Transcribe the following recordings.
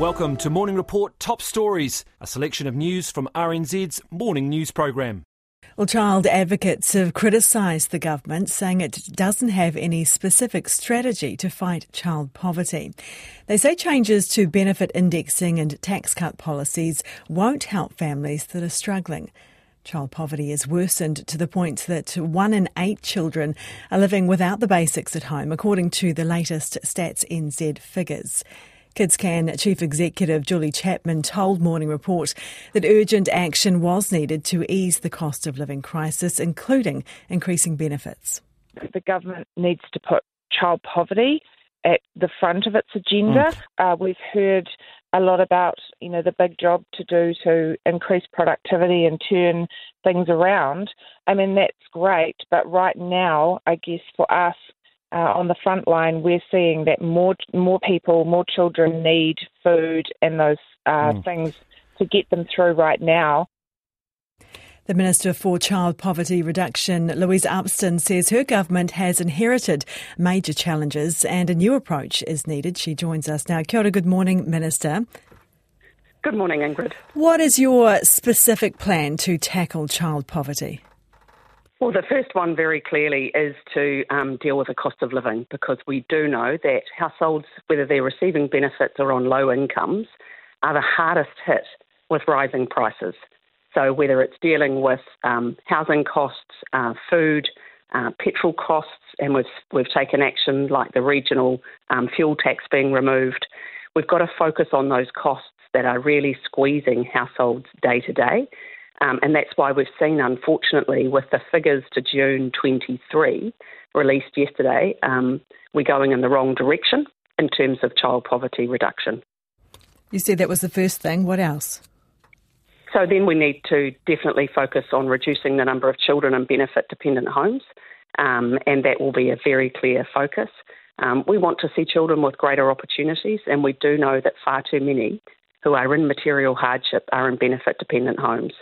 Welcome to Morning Report Top Stories, a selection of news from RNZ's morning news program. Well, child advocates have criticised the government, saying it doesn't have any specific strategy to fight child poverty. They say changes to benefit indexing and tax cut policies won't help families that are struggling. Child poverty has worsened to the point that one in eight children are living without the basics at home, according to the latest Stats NZ figures. KidsCan Chief Executive Julie Chapman told Morning Report that urgent action was needed to ease the cost of living crisis, including increasing benefits. The government needs to put child poverty at the front of its agenda. Mm. Uh, we've heard a lot about you know the big job to do to increase productivity and turn things around. I mean that's great, but right now, I guess for us, uh, on the front line, we're seeing that more more people, more children need food and those uh, mm. things to get them through right now. The Minister for Child Poverty Reduction, Louise Upston, says her government has inherited major challenges and a new approach is needed. She joins us now. Kia ora, good morning, Minister. Good morning, Ingrid. What is your specific plan to tackle child poverty? Well, the first one very clearly is to um, deal with the cost of living because we do know that households, whether they're receiving benefits or on low incomes, are the hardest hit with rising prices. So, whether it's dealing with um, housing costs, uh, food, uh, petrol costs, and we've, we've taken action like the regional um, fuel tax being removed, we've got to focus on those costs that are really squeezing households day to day. Um, and that's why we've seen, unfortunately, with the figures to June 23 released yesterday, um, we're going in the wrong direction in terms of child poverty reduction. You said that was the first thing. What else? So then we need to definitely focus on reducing the number of children in benefit dependent homes, um, and that will be a very clear focus. Um, we want to see children with greater opportunities, and we do know that far too many who are in material hardship are in benefit dependent homes.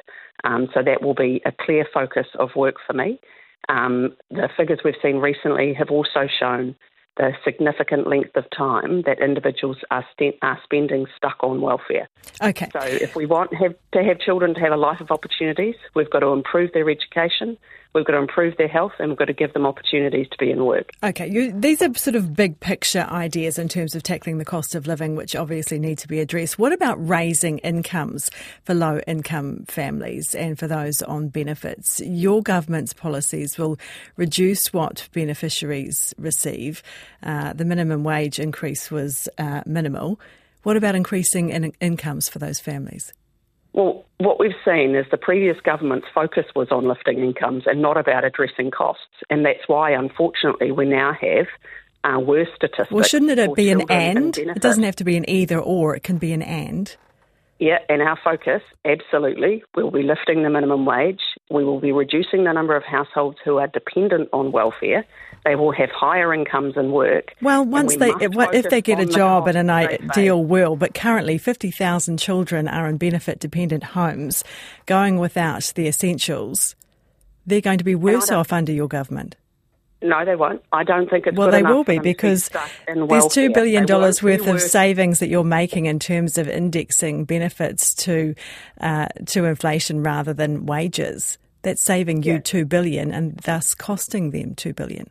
Um, so that will be a clear focus of work for me. Um, the figures we've seen recently have also shown the significant length of time that individuals are, st- are spending stuck on welfare. Okay. So if we want have, to have children to have a life of opportunities, we've got to improve their education, we've got to improve their health, and we've got to give them opportunities to be in work. Okay, you, these are sort of big picture ideas in terms of tackling the cost of living, which obviously need to be addressed. What about raising incomes for low income families and for those on benefits? Your government's policies will reduce what beneficiaries receive. Uh, the minimum wage increase was uh, minimal. What about increasing in- incomes for those families? Well, what we've seen is the previous government's focus was on lifting incomes and not about addressing costs. And that's why, unfortunately, we now have uh, worse statistics. Well, shouldn't it be an and? It doesn't have to be an either or, it can be an and. Yeah, and our focus, absolutely, we'll be lifting the minimum wage. We will be reducing the number of households who are dependent on welfare. They will have higher incomes and work. Well, once we they, if they get a job in an ideal world, but currently 50,000 children are in benefit dependent homes going without the essentials, they're going to be worse off under your government. No, they won't. I don't think it's well. they will be because there's two billion dollars worth of savings that you're making in terms of indexing benefits to uh, to inflation rather than wages. That's saving you yeah. two billion and thus costing them two billion.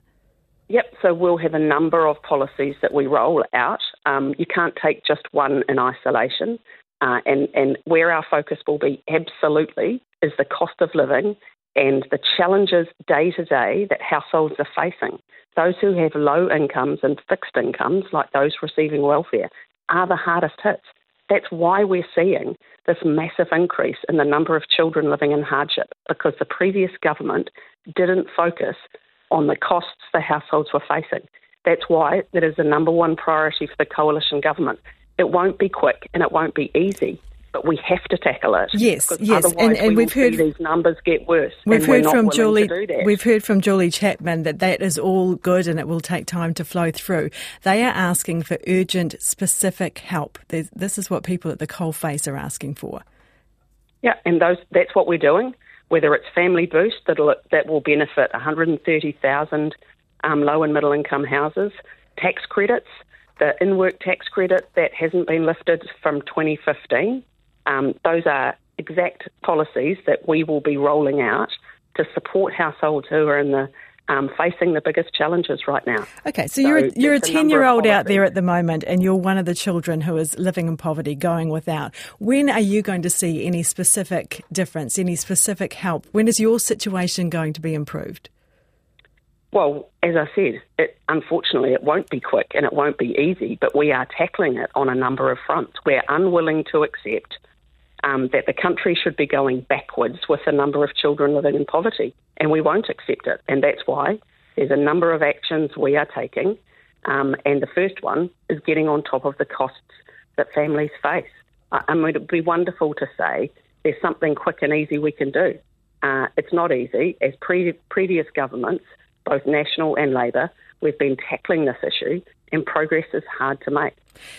Yep. So we'll have a number of policies that we roll out. Um, you can't take just one in isolation, uh, and and where our focus will be absolutely is the cost of living and the challenges day to day that households are facing. Those who have low incomes and fixed incomes, like those receiving welfare, are the hardest hit. That's why we're seeing this massive increase in the number of children living in hardship because the previous government didn't focus on the costs the households were facing. That's why it is the number one priority for the coalition government. It won't be quick and it won't be easy, but we have to tackle it. Yes, yes, and, and we have heard these numbers get worse. We've heard from Julie. We've heard from Julie Chapman that that is all good and it will take time to flow through. They are asking for urgent, specific help. There's, this is what people at the coalface are asking for. Yeah, and those that's what we're doing. Whether it's Family Boost that that will benefit 130,000 um, low and middle income houses, tax credits the in work tax credit that hasn't been lifted from 2015. Um, those are exact policies that we will be rolling out to support households who are in the um, facing the biggest challenges right now. Okay, so, so you're you're a ten year old out there at the moment, and you're one of the children who is living in poverty, going without. When are you going to see any specific difference, any specific help? When is your situation going to be improved? Well, as I said, it, unfortunately, it won't be quick and it won't be easy, but we are tackling it on a number of fronts. We're unwilling to accept um, that the country should be going backwards with the number of children living in poverty, and we won't accept it. And that's why there's a number of actions we are taking, um, and the first one is getting on top of the costs that families face. I mean, it would be wonderful to say there's something quick and easy we can do. Uh, it's not easy. As pre- previous governments, both national and Labor, we've been tackling this issue, and progress is hard to make.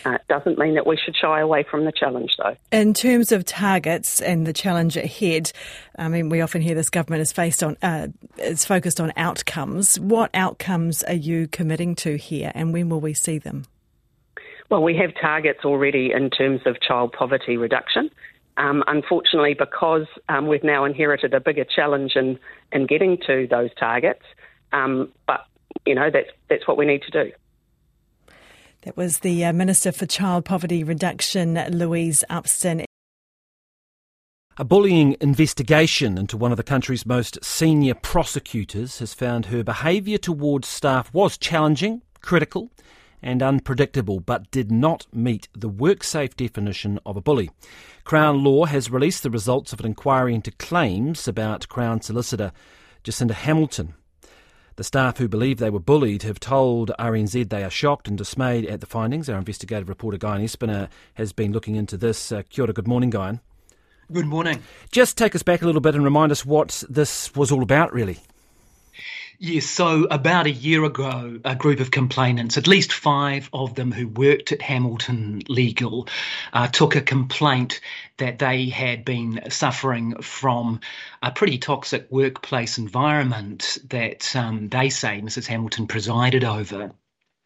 Uh, it doesn't mean that we should shy away from the challenge, though. In terms of targets and the challenge ahead, I mean, we often hear this government is faced on uh, is focused on outcomes. What outcomes are you committing to here, and when will we see them? Well, we have targets already in terms of child poverty reduction. Um, unfortunately, because um, we've now inherited a bigger challenge in, in getting to those targets, um, but you know that's that's what we need to do. That was the uh, Minister for Child Poverty Reduction, Louise Upston. A bullying investigation into one of the country's most senior prosecutors has found her behaviour towards staff was challenging, critical, and unpredictable, but did not meet the WorkSafe definition of a bully. Crown Law has released the results of an inquiry into claims about Crown Solicitor Jacinda Hamilton. The staff who believe they were bullied have told RNZ they are shocked and dismayed at the findings. Our investigative reporter Guyon Espiner has been looking into this. Uh, kia ora, good morning, Guyon. Good morning. Just take us back a little bit and remind us what this was all about, really. Yes, so about a year ago, a group of complainants, at least five of them who worked at Hamilton Legal, uh, took a complaint that they had been suffering from a pretty toxic workplace environment that um, they say Mrs. Hamilton presided over.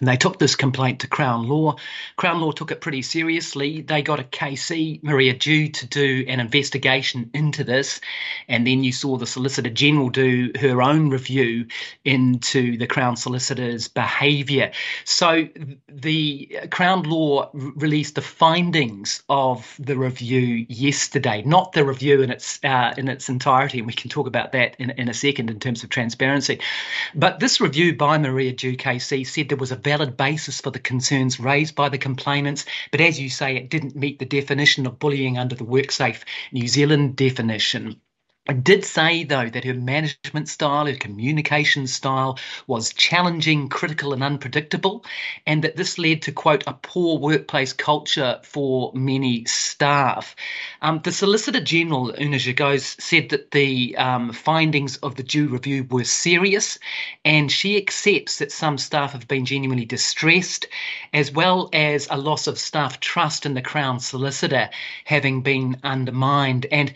And they took this complaint to Crown Law. Crown Law took it pretty seriously. They got a KC, Maria Dew, to do an investigation into this. And then you saw the Solicitor General do her own review into the Crown Solicitor's behaviour. So the Crown Law released the findings of the review yesterday, not the review in its uh, in its entirety. And we can talk about that in, in a second in terms of transparency. But this review by Maria Dew KC said there was a valid basis for the concerns raised by the complainants, but as you say, it didn't meet the definition of bullying under the WorkSafe New Zealand definition. I did say, though, that her management style, her communication style was challenging, critical, and unpredictable, and that this led to, quote, a poor workplace culture for many staff. Um, the Solicitor General, Una said that the um, findings of the Dew review were serious, and she accepts that some staff have been genuinely distressed, as well as a loss of staff trust in the Crown Solicitor having been undermined. And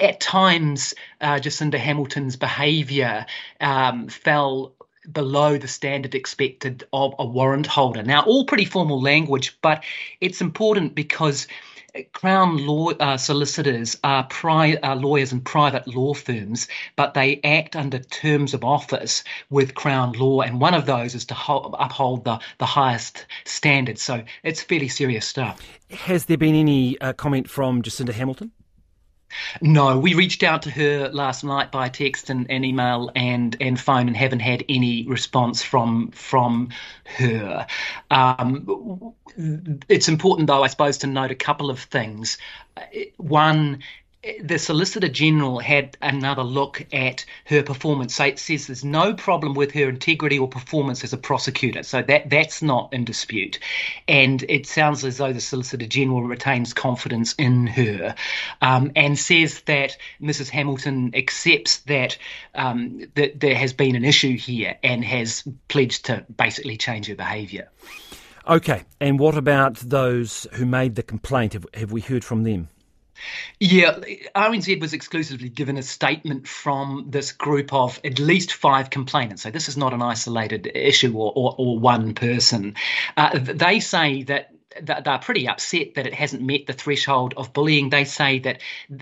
at times, times uh, Jacinda Hamilton's behaviour um, fell below the standard expected of a warrant holder. Now, all pretty formal language, but it's important because Crown law uh, solicitors are, pri- are lawyers in private law firms, but they act under terms of office with Crown law, and one of those is to ho- uphold the, the highest standards. So it's fairly serious stuff. Has there been any uh, comment from Jacinda Hamilton? No, we reached out to her last night by text and, and email and, and phone and haven't had any response from from her. Um, it's important, though, I suppose, to note a couple of things. One, the Solicitor General had another look at her performance. So it says there's no problem with her integrity or performance as a prosecutor. So that that's not in dispute. And it sounds as though the Solicitor General retains confidence in her um, and says that Mrs. Hamilton accepts that um, that there has been an issue here and has pledged to basically change her behaviour. Okay, and what about those who made the complaint? Have, have we heard from them? Yeah, RNZ was exclusively given a statement from this group of at least five complainants. So this is not an isolated issue or, or, or one person. Uh, they say that they're pretty upset that it hasn't met the threshold of bullying. They say that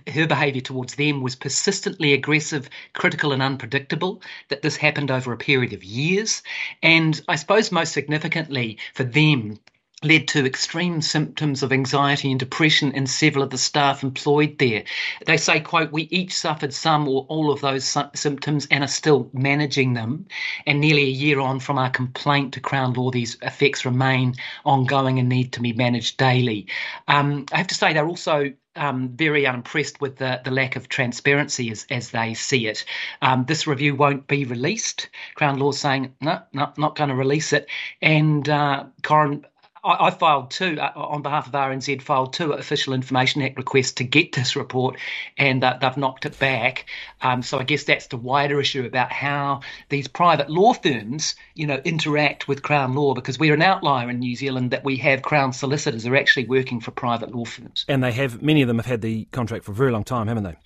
her behaviour towards them was persistently aggressive, critical, and unpredictable, that this happened over a period of years. And I suppose most significantly for them, led to extreme symptoms of anxiety and depression in several of the staff employed there. They say, quote, we each suffered some or all of those symptoms and are still managing them. And nearly a year on from our complaint to Crown Law, these effects remain ongoing and need to be managed daily. Um, I have to say, they're also um, very unimpressed with the, the lack of transparency as, as they see it. Um, this review won't be released. Crown Law saying, no, no not going to release it. And uh, I, I filed two uh, on behalf of RNZ. Filed two official information act requests to get this report, and uh, they've knocked it back. Um, so I guess that's the wider issue about how these private law firms, you know, interact with Crown Law because we're an outlier in New Zealand that we have Crown solicitors are actually working for private law firms. And they have many of them have had the contract for a very long time, haven't they?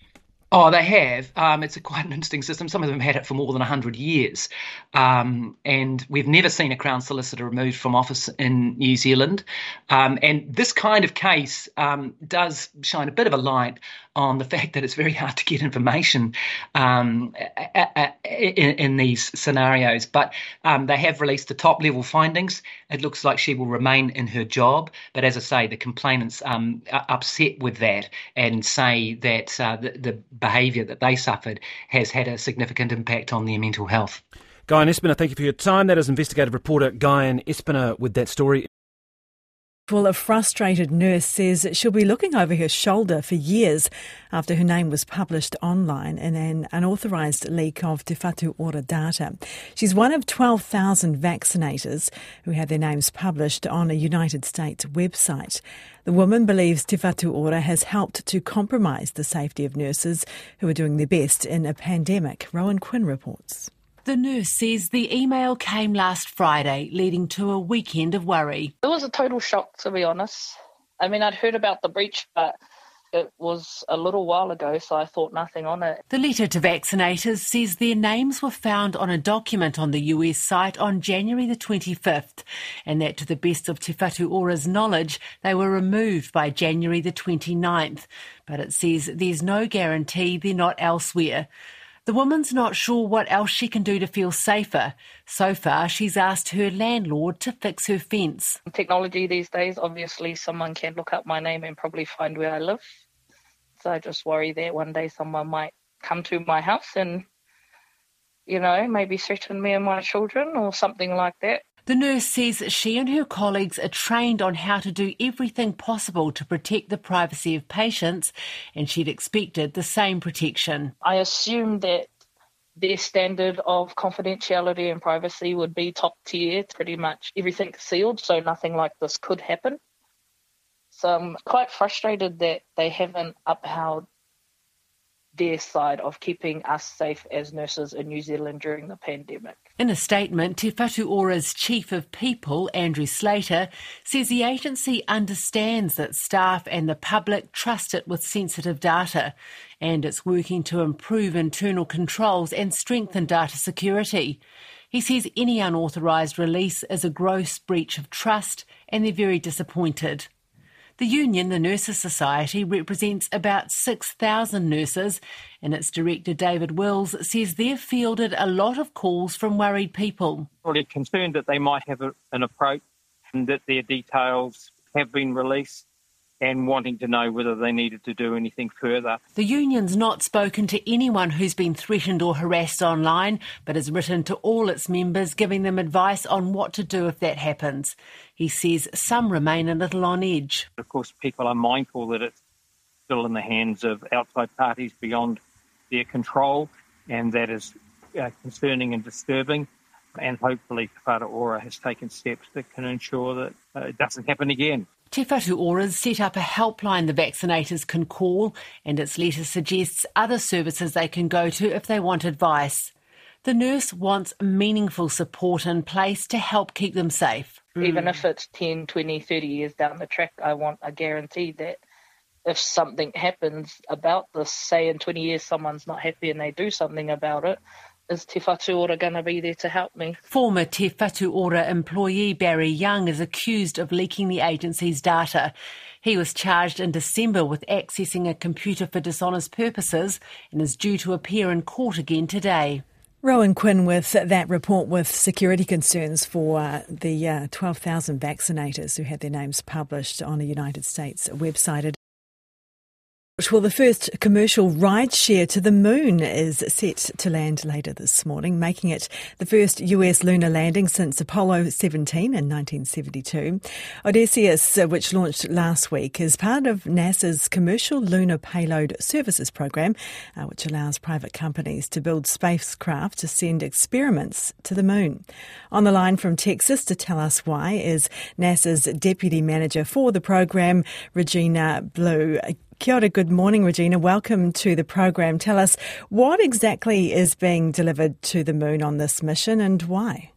Oh, they have. Um, it's a quite an interesting system. Some of them had it for more than 100 years. Um, and we've never seen a Crown solicitor removed from office in New Zealand. Um, and this kind of case um, does shine a bit of a light on the fact that it's very hard to get information um, in, in, these scenarios. But um, they have released the top level findings. It looks like she will remain in her job. But as I say, the complainants um, are upset with that and say that uh, the, the behaviour that they suffered has had a significant impact on their mental health. Guyon Espiner, thank you for your time. That is investigative reporter Guyon Espiner with that story. Well, a frustrated nurse says she'll be looking over her shoulder for years after her name was published online in an unauthorised leak of Te Whatu Ora data. She's one of 12,000 vaccinators who had their names published on a United States website. The woman believes Te Whatu Ora has helped to compromise the safety of nurses who are doing their best in a pandemic. Rowan Quinn reports. The nurse says the email came last Friday, leading to a weekend of worry. It was a total shock, to be honest. I mean, I'd heard about the breach, but it was a little while ago, so I thought nothing on it. The letter to vaccinators says their names were found on a document on the US site on January the 25th, and that to the best of Te Whatu Ora's knowledge, they were removed by January the 29th. But it says there's no guarantee they're not elsewhere. The woman's not sure what else she can do to feel safer. So far, she's asked her landlord to fix her fence. Technology these days, obviously, someone can look up my name and probably find where I live. So I just worry that one day someone might come to my house and, you know, maybe threaten me and my children or something like that. The nurse says she and her colleagues are trained on how to do everything possible to protect the privacy of patients, and she'd expected the same protection. I assume that their standard of confidentiality and privacy would be top tier, pretty much everything sealed, so nothing like this could happen. So I'm quite frustrated that they haven't upheld their side of keeping us safe as nurses in New Zealand during the pandemic. In a statement, Te Whatu Ora's Chief of People, Andrew Slater, says the agency understands that staff and the public trust it with sensitive data and it's working to improve internal controls and strengthen data security. He says any unauthorised release is a gross breach of trust and they're very disappointed. The union, the Nurses Society, represents about 6,000 nurses, and its director, David Wills, says they've fielded a lot of calls from worried people. Well, they're concerned that they might have a, an approach and that their details have been released and wanting to know whether they needed to do anything further. The union's not spoken to anyone who's been threatened or harassed online, but has written to all its members giving them advice on what to do if that happens. He says some remain a little on edge. Of course, people are mindful that it's still in the hands of outside parties beyond their control, and that is uh, concerning and disturbing. And hopefully, Te Whatu Ora has taken steps that can ensure that uh, it doesn't happen again. Te Whatu Ora's set up a helpline the vaccinators can call, and its letter suggests other services they can go to if they want advice. The nurse wants meaningful support in place to help keep them safe. Even mm. if it's 10, 20, 30 years down the track, I want a guarantee that if something happens about this, say in 20 years someone's not happy and they do something about it, is Te Whatu Ora going to be there to help me? Former Te Whatu Ora employee Barry Young is accused of leaking the agency's data. He was charged in December with accessing a computer for dishonest purposes and is due to appear in court again today. Rowan Quinn with that report with security concerns for uh, the uh, 12,000 vaccinators who had their names published on a United States website. Well, the first commercial ride share to the moon is set to land later this morning, making it the first US lunar landing since Apollo 17 in 1972. Odysseus, uh, which launched last week, is part of NASA's Commercial Lunar Payload Services program, uh, which allows private companies to build spacecraft to send experiments to the moon. On the line from Texas to tell us why is NASA's Deputy Manager for the program, Regina Blue. Kia ora, good morning, Regina. Welcome to the program. Tell us what exactly is being delivered to the moon on this mission and why?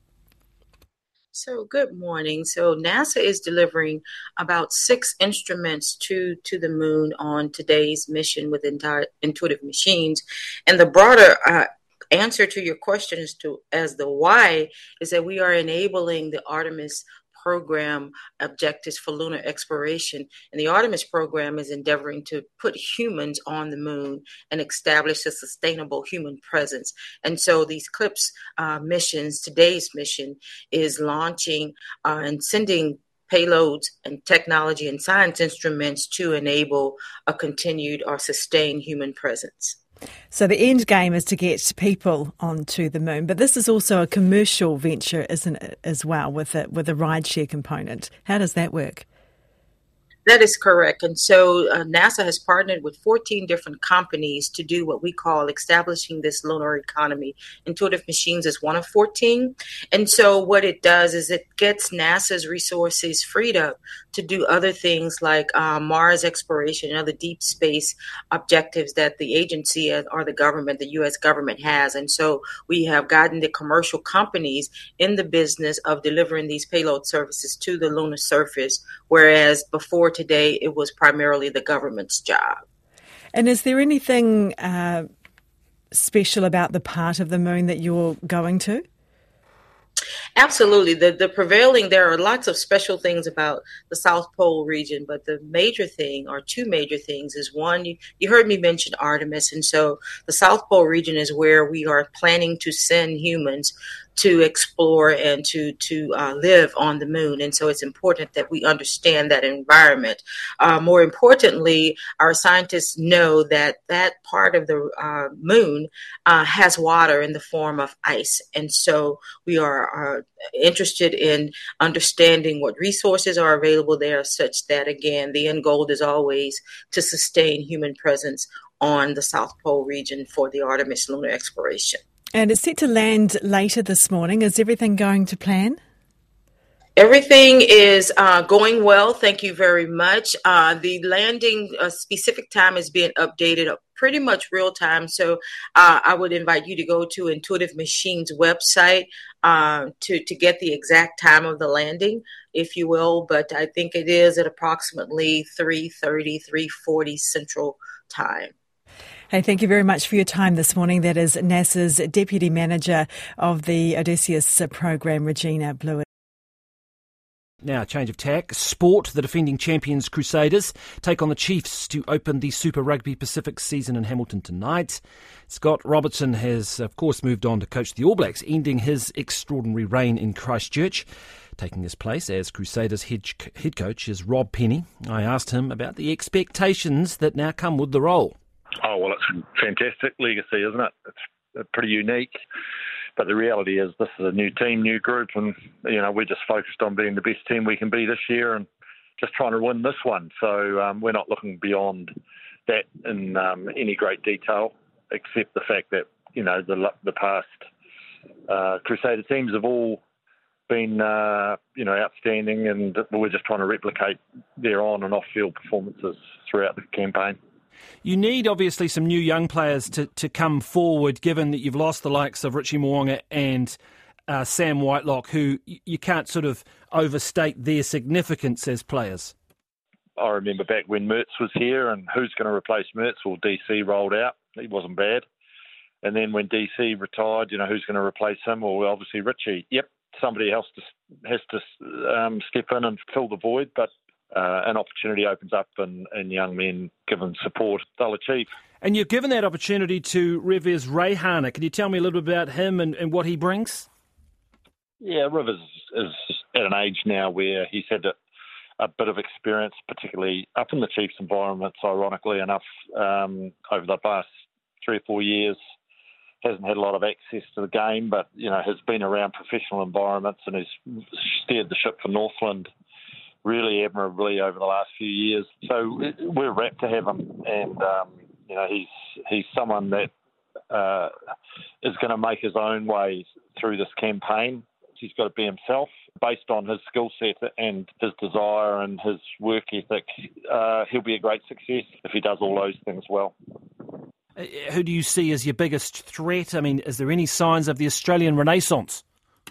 So, good morning. So, NASA is delivering about six instruments to, to the moon on today's mission with Intuitive Machines. And the broader uh, answer to your question as to as the why is that we are enabling the Artemis program objectives for lunar exploration. And the Artemis program is endeavoring to put humans on the moon and establish a sustainable human presence. And so these CLPS uh, missions, today's mission, is launching uh, and sending payloads and technology and science instruments to enable a continued or sustained human presence. So the end game is to get people onto the moon, but this is also a commercial venture, isn't it, as well, with a with a rideshare component. How does that work? That is correct. And so uh, NASA has partnered with 14 different companies to do what we call establishing this lunar economy. Intuitive Machines is one of 14. And so what it does is it gets NASA's resources freed up to do other things like uh, Mars exploration and other deep space objectives that the agency or the government, the U.S. government has. And so we have gotten the commercial companies in the business of delivering these payload services to the lunar surface, whereas before today, it was primarily the government's job. And is there anything uh, special about the part of the moon that you're going to? Absolutely. The the prevailing there are lots of special things about the South Pole region, but the major thing or two major things is one, you, you heard me mention Artemis, and so the South Pole region is where we are planning to send humans to explore and to to uh, live on the moon. And so it's important that we understand that environment. Uh, more importantly, our scientists know that that part of the uh, moon uh, has water in the form of ice, and so we are, are interested in understanding what resources are available there, such that again, the end goal is always to sustain human presence on the South Pole region for the Artemis lunar exploration. And it's set to land later this morning. Is everything going to plan? Everything is uh, going well. Thank you very much. Uh, the landing uh, specific time is being updated pretty much real time. So uh, I would invite you to go to Intuitive Machines website uh, to to get the exact time of the landing, if you will. But I think it is at approximately 3:30, 3:40 Central Time. Hey, thank you very much for your time this morning. That is NASA's Deputy Manager of the Odysseus program, Regina Blewett. Now, change of tack. Sport, the defending champions Crusaders take on the Chiefs to open the Super Rugby Pacific season in Hamilton tonight. Scott Robertson has, of course, moved on to coach the All Blacks, ending his extraordinary reign in Christchurch. Taking his place as Crusaders head, head coach is Rob Penney. I asked him about the expectations that now come with the role. Oh, well, it's a fantastic legacy, isn't it? It's pretty unique. But the reality is, this is a new team, new group, and you know we're just focused on being the best team we can be this year, and just trying to win this one. So um, we're not looking beyond that in um, any great detail, except the fact that you know the the past uh, Crusader teams have all been uh, you know outstanding, and we're just trying to replicate their on and off field performances throughout the campaign. You need obviously some new young players to, to come forward, given that you've lost the likes of Richie Mo'unga and uh, Sam Whitelock, who you can't sort of overstate their significance as players. I remember back when Mehrts was here and who's going to replace Mehrts? Well, DC rolled out. He wasn't bad. And then when DC retired, you know, who's going to replace him? Well, obviously Richie. Yep, somebody else has to um, step in and fill the void, but uh, an opportunity opens up and, and young men given support, they'll achieve. And you've given that opportunity to Rivez Reihana. Can you tell me a little bit about him and, and what he brings? Yeah, Rivez is at an age now where he's had a, a bit of experience, particularly up in the Chiefs environments, ironically enough, um, over the past three or four years. Hasn't had a lot of access to the game, but you know has been around professional environments and has steered the ship for Northland really admirably over the last few years. So we're rapt to have him, and um, you know he's he's someone that uh, is going to make his own way through this campaign. He's got to be himself based on his skill set and his desire and his work ethic. Uh, he'll be a great success if he does all those things well. Uh, who do you see as your biggest threat? I mean, is there any signs of the Australian renaissance?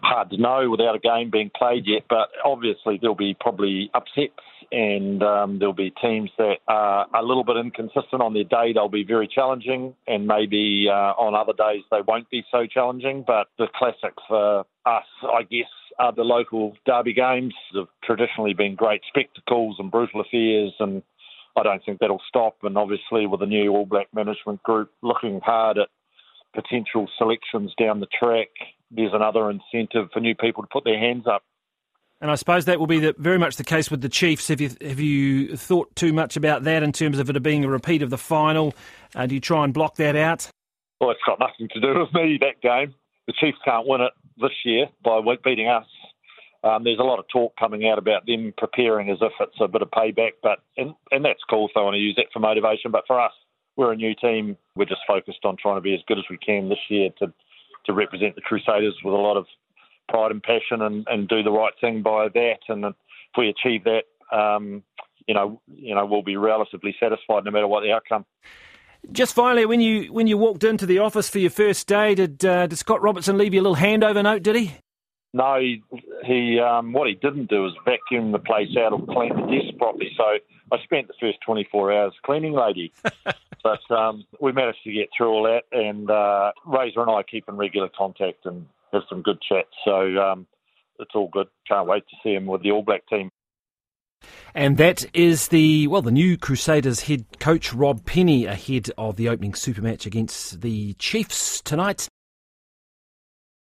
Hard to know without a game being played yet, but obviously there'll be probably upsets and um, there'll be teams that are a little bit inconsistent on their day. They'll be very challenging, and maybe uh, on other days they won't be so challenging. But the classics for us, I guess, are the local derby games. Have traditionally been great spectacles and brutal affairs, and I don't think that'll stop. And obviously, with the new All Black management group looking hard at potential selections down the track, there's another incentive for new people to put their hands up. And I suppose that will be the, very much the case with the Chiefs. Have you have you thought too much about that in terms of it being a repeat of the final? Uh, do you try and block that out? Well, it's got nothing to do with me. That game, the Chiefs can't win it this year by beating us. Um, there's a lot of talk coming out about them preparing as if it's a bit of payback, but and, and that's cool if they want to use that for motivation. But for us, we're a new team. We're just focused on trying to be as good as we can this year to to represent the Crusaders with a lot of pride and passion and, and do the right thing by that. And if we achieve that, um, you know, you know, we'll be relatively satisfied no matter what the outcome. Just finally, when you when you walked into the office for your first day, did uh, did Scott Robertson leave you a little handover note? Did he? No, he, he um, what he didn't do was vacuum the place out or clean the desk properly. So I spent the first 24 hours cleaning, lady. but um, we managed to get through all that, and uh, Razor and I keep in regular contact and have some good chats. So um, it's all good. Can't wait to see him with the All Black team. And that is the well, the new Crusaders head coach Rob Penney ahead of the opening super match against the Chiefs tonight.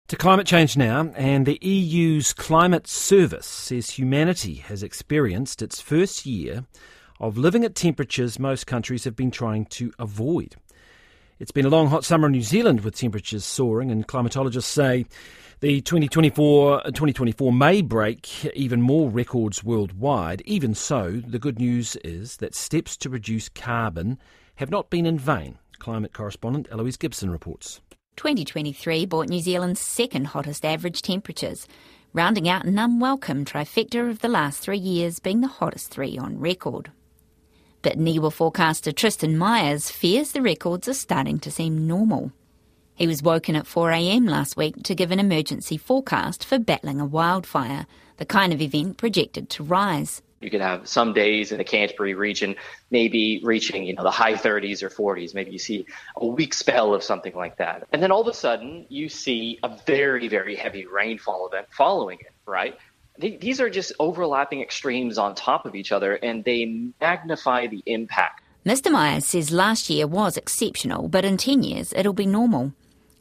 To climate change now, and the EU's climate service says humanity has experienced its first year of living at temperatures most countries have been trying to avoid. It's been a long, hot summer in New Zealand with temperatures soaring, and climatologists say the 2024, uh, 2024 may break even more records worldwide. Even so, the good news is that steps to reduce carbon have not been in vain. Climate correspondent Eloise Gibson reports. 2023 brought New Zealand's second hottest average temperatures, rounding out an unwelcome trifecta of the last three years being the hottest three on record. But NIWA forecaster Tristan Meyers fears the records are starting to seem normal. He was woken at 4am last week to give an emergency forecast for battling a wildfire, the kind of event projected to rise. You could have some days in the Canterbury region, maybe reaching, you know, the high 30s or 40s. Maybe you see a weak spell of something like that. And then all of a sudden, you see a very, very heavy rainfall event following it, right? These are just overlapping extremes on top of each other, and they magnify the impact. Mr. Meyers says last year was exceptional, but in 10 years it'll be normal.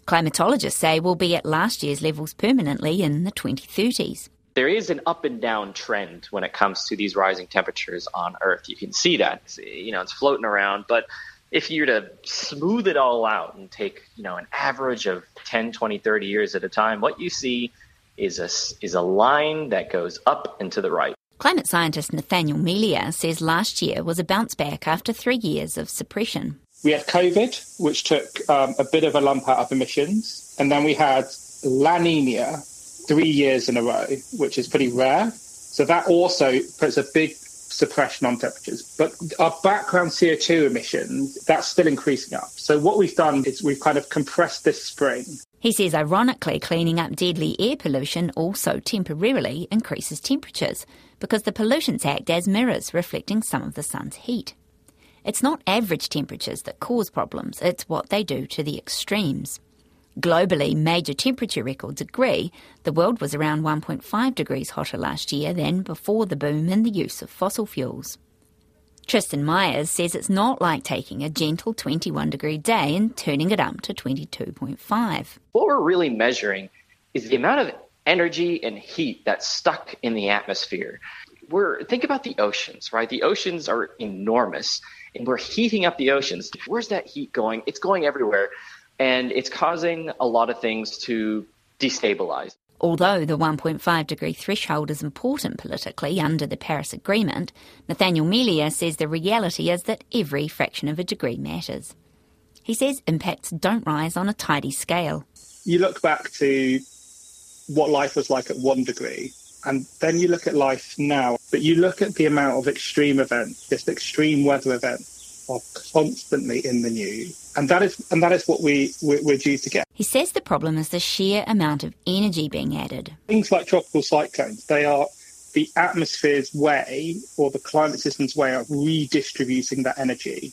Climatologists say we'll be at last year's levels permanently in the 2030s there is an up and down trend when it comes to these rising temperatures on Earth. You can see that. You know, it's floating around, but if you were to smooth it all out and take, you know, an average of 10, 20, 30 years at a time, what you see is a, is a line that goes up and to the right. Climate scientist Nathanael Melia says last year was a bounce back after three years of suppression. We had COVID, which took um, a bit of a lump out of emissions, and then we had La Nina, three years in a row, which is pretty rare. So that also puts a big suppression on temperatures. But our background CO2 emissions, that's still increasing up. So what we've done is we've kind of compressed this spring. He says, ironically, cleaning up deadly air pollution also temporarily increases temperatures because the Pollutants act as mirrors reflecting some of the sun's heat. It's not average temperatures that cause problems, it's what they do to the extremes. Globally, major temperature records agree the world was around 1.5 degrees hotter last year than before the boom in the use of fossil fuels. Tristan Meyers says it's not like taking a gentle 21 degree day and turning it up to 22.5. What we're really measuring is the amount of energy and heat that's stuck in the atmosphere. We're think about the oceans, right? The oceans are enormous and we're heating up the oceans. Where's that heat going? It's going everywhere and it's causing a lot of things to destabilize. Although the 1.5 degree threshold is important politically under the Paris Agreement, Nathanael Melia says the reality is that every fraction of a degree matters. He says impacts don't rise on a tidy scale. You look back to what life was like at one degree, and then you look at life now, but you look at the amount of extreme events, just extreme weather events are constantly in the news, and that is and that is what we we're, we're due to get. He says the problem is the sheer amount of energy being added. Things like tropical cyclones, they are the atmosphere's way or the climate system's way of redistributing that energy.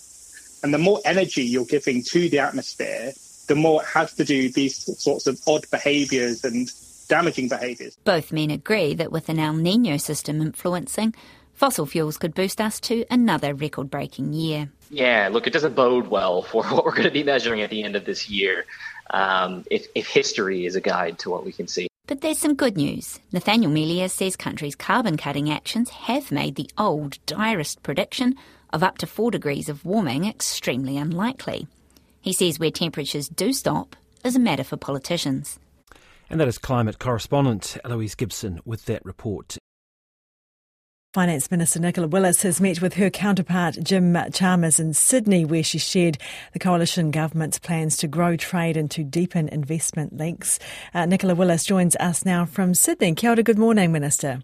And the more energy you're giving to the atmosphere, the more it has to do these sorts of odd behaviours and damaging behaviours. Both men agree that with an El Nino system influencing, fossil fuels could boost us to another record breaking year. Yeah, look, it doesn't bode well for what we're going to be measuring at the end of this year. Um, if, if history is a guide to what we can see. But there's some good news. Nathanael Melia says countries' carbon cutting actions have made the old, direst prediction of up to 4 degrees of warming extremely unlikely. He says where temperatures do stop is a matter for politicians. And that is climate correspondent Eloise Gibson with that report. Finance Minister Nicola Willis has met with her counterpart Jim Chalmers in Sydney, where she shared the coalition government's plans to grow trade and to deepen investment links. Uh, Nicola Willis joins us now from Sydney. Kia ora, good morning, Minister.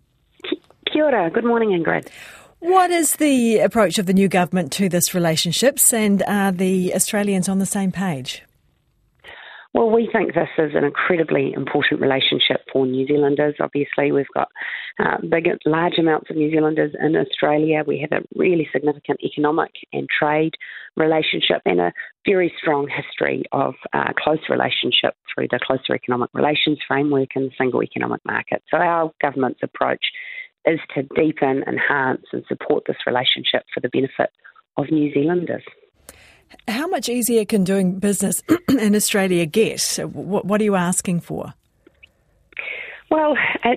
Kia ora, good morning, Ingrid. What is the approach of the new government to this relationships, and are the Australians on the same page? Well, we think this is an incredibly important relationship for New Zealanders. Obviously, we've got uh, big, large amounts of New Zealanders in Australia. We have a really significant economic and trade relationship and a very strong history of uh, close relationship through the closer economic relations framework and the single economic market. So, our government's approach is to deepen, enhance, and support this relationship for the benefit of New Zealanders. How much easier can doing business in Australia get? What, are you asking for? Well, uh,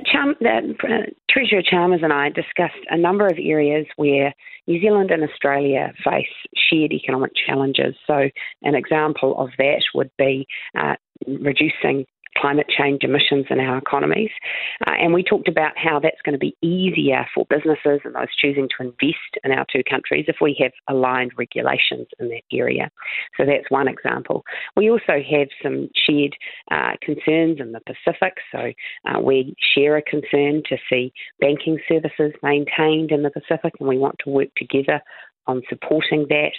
uh, Treasurer Chalmers and I discussed a number of areas where New Zealand and Australia face shared economic challenges. So, an example of that would be uh, reducing climate change emissions in our economies. Uh, and we talked about how that's going to be easier for businesses and those choosing to invest in our two countries if we have aligned regulations in that area. So that's one example. We also have some shared uh, concerns in the Pacific. So uh, we share a concern to see banking services maintained in the Pacific, and we want to work together on supporting that.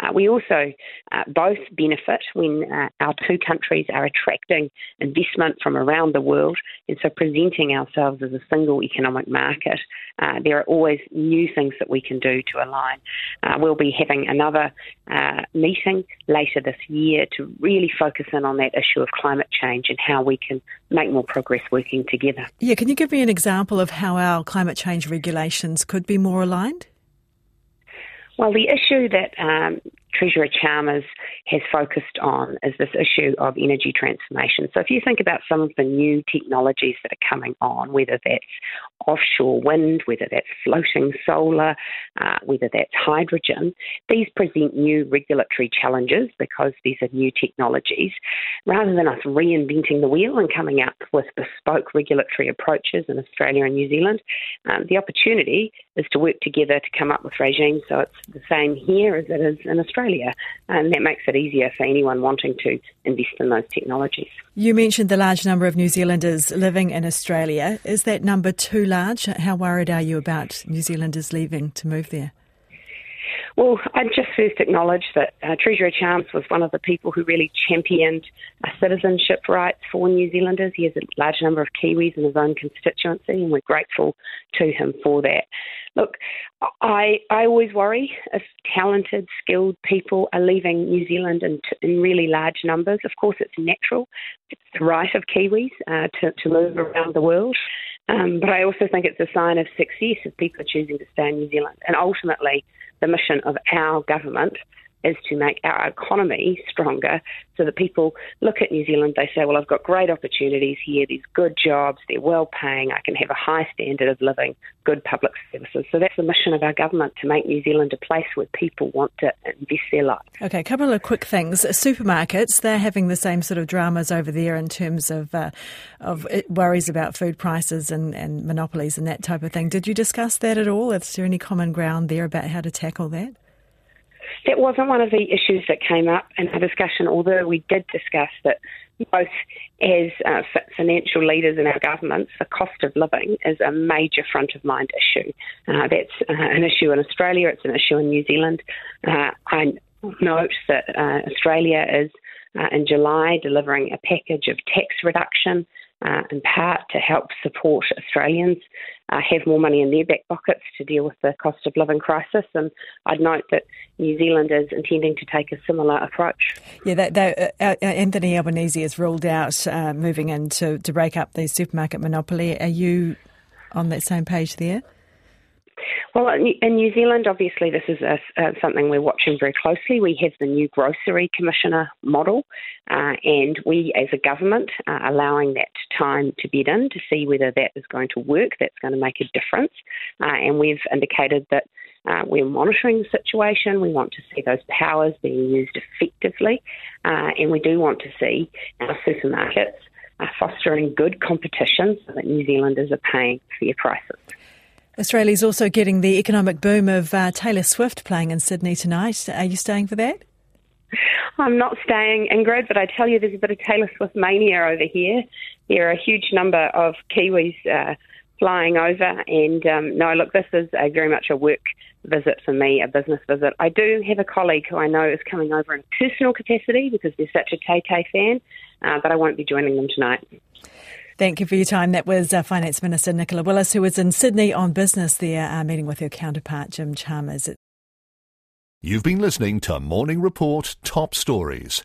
Uh, we also uh, both benefit when uh, our two countries are attracting investment from around the world, and so presenting ourselves as a single economic market. Uh, there are always new things that we can do to align. Uh, we'll be having another uh, meeting later this year to really focus in on that issue of climate change and how we can make more progress working together. Yeah, can you give me an example of how our climate change regulations could be more aligned? Well, the issue that um, Treasurer Chalmers has focused on is this issue of energy transformation. So, if you think about some of the new technologies that are coming on, whether that's offshore wind, whether that's floating solar, uh, whether that's hydrogen, these present new regulatory challenges because these are new technologies. Rather than us reinventing the wheel and coming up with bespoke regulatory approaches in Australia and New Zealand, um, the opportunity is to work together to come up with regimes so it's the same here as it is in Australia. Australia, and that makes it easier for anyone wanting to invest in those technologies. You mentioned the large number of New Zealanders living in Australia. Is that number too large? How worried are you about New Zealanders leaving to move there? Well, I'd just first acknowledge that uh, Treasurer Chalmers was one of the people who really championed uh, citizenship rights for New Zealanders. He has a large number of Kiwis in his own constituency, and we're grateful to him for that. Look, I I always worry if talented, skilled people are leaving New Zealand in, in really large numbers. Of course, it's natural; it's the right of Kiwis uh, to to move around the world. Um, but I also think it's a sign of success if people are choosing to stay in New Zealand. And ultimately, the mission of our government is to make our economy stronger so that people look at New Zealand, they say, well, I've got great opportunities here, these good jobs, they're well paying, I can have a high standard of living, good public services. So that's the mission of our government to make New Zealand a place where people want to invest their lives. Okay, a couple of quick things. Supermarkets, they're having the same sort of dramas over there in terms of, uh, of worries about food prices and, and monopolies and that type of thing. Did you discuss that at all? Is there any common ground there about how to tackle that? That wasn't one of the issues that came up in our discussion, although we did discuss that both as uh, financial leaders in our governments, the cost of living is a major front of mind issue. Uh, that's uh, an issue in Australia, it's an issue in New Zealand. Uh, I note that uh, Australia is uh, in July delivering a package of tax reduction uh, in part to help support Australians uh, have more money in their back pockets to deal with the cost of living crisis. And I'd note that New Zealand is intending to take a similar approach. Yeah, that, that, uh, uh Anthony Albanese has ruled out uh, moving in to, to break up the supermarket monopoly. Are you on that same page there? Well, in New Zealand, obviously, this is a, uh, something we're watching very closely. We have the new grocery commissioner model, uh, and we, as a government, are allowing that time to bed in to see whether that is going to work, that's going to make a difference. Uh, and we've indicated that uh, we're monitoring the situation. We want to see those powers being used effectively, uh, and we do want to see our supermarkets fostering good competition so that New Zealanders are paying fair prices. Australia is also getting the economic boom of uh, Taylor Swift playing in Sydney tonight. Are you staying for that? I'm not staying, Ingrid, but I tell you, there's a bit of Taylor Swift mania over here. There are a huge number of Kiwis uh, flying over, and um, no, look, this is a, very much a work visit for me, a business visit. I do have a colleague who I know is coming over in personal capacity because they're such a Tay Tay fan, uh, but I won't be joining them tonight. Thank you for your time. That was uh, Finance Minister Nicola Willis, who was in Sydney on business there, uh, meeting with her counterpart, Jim Chalmers. You've been listening to Morning Report Top Stories.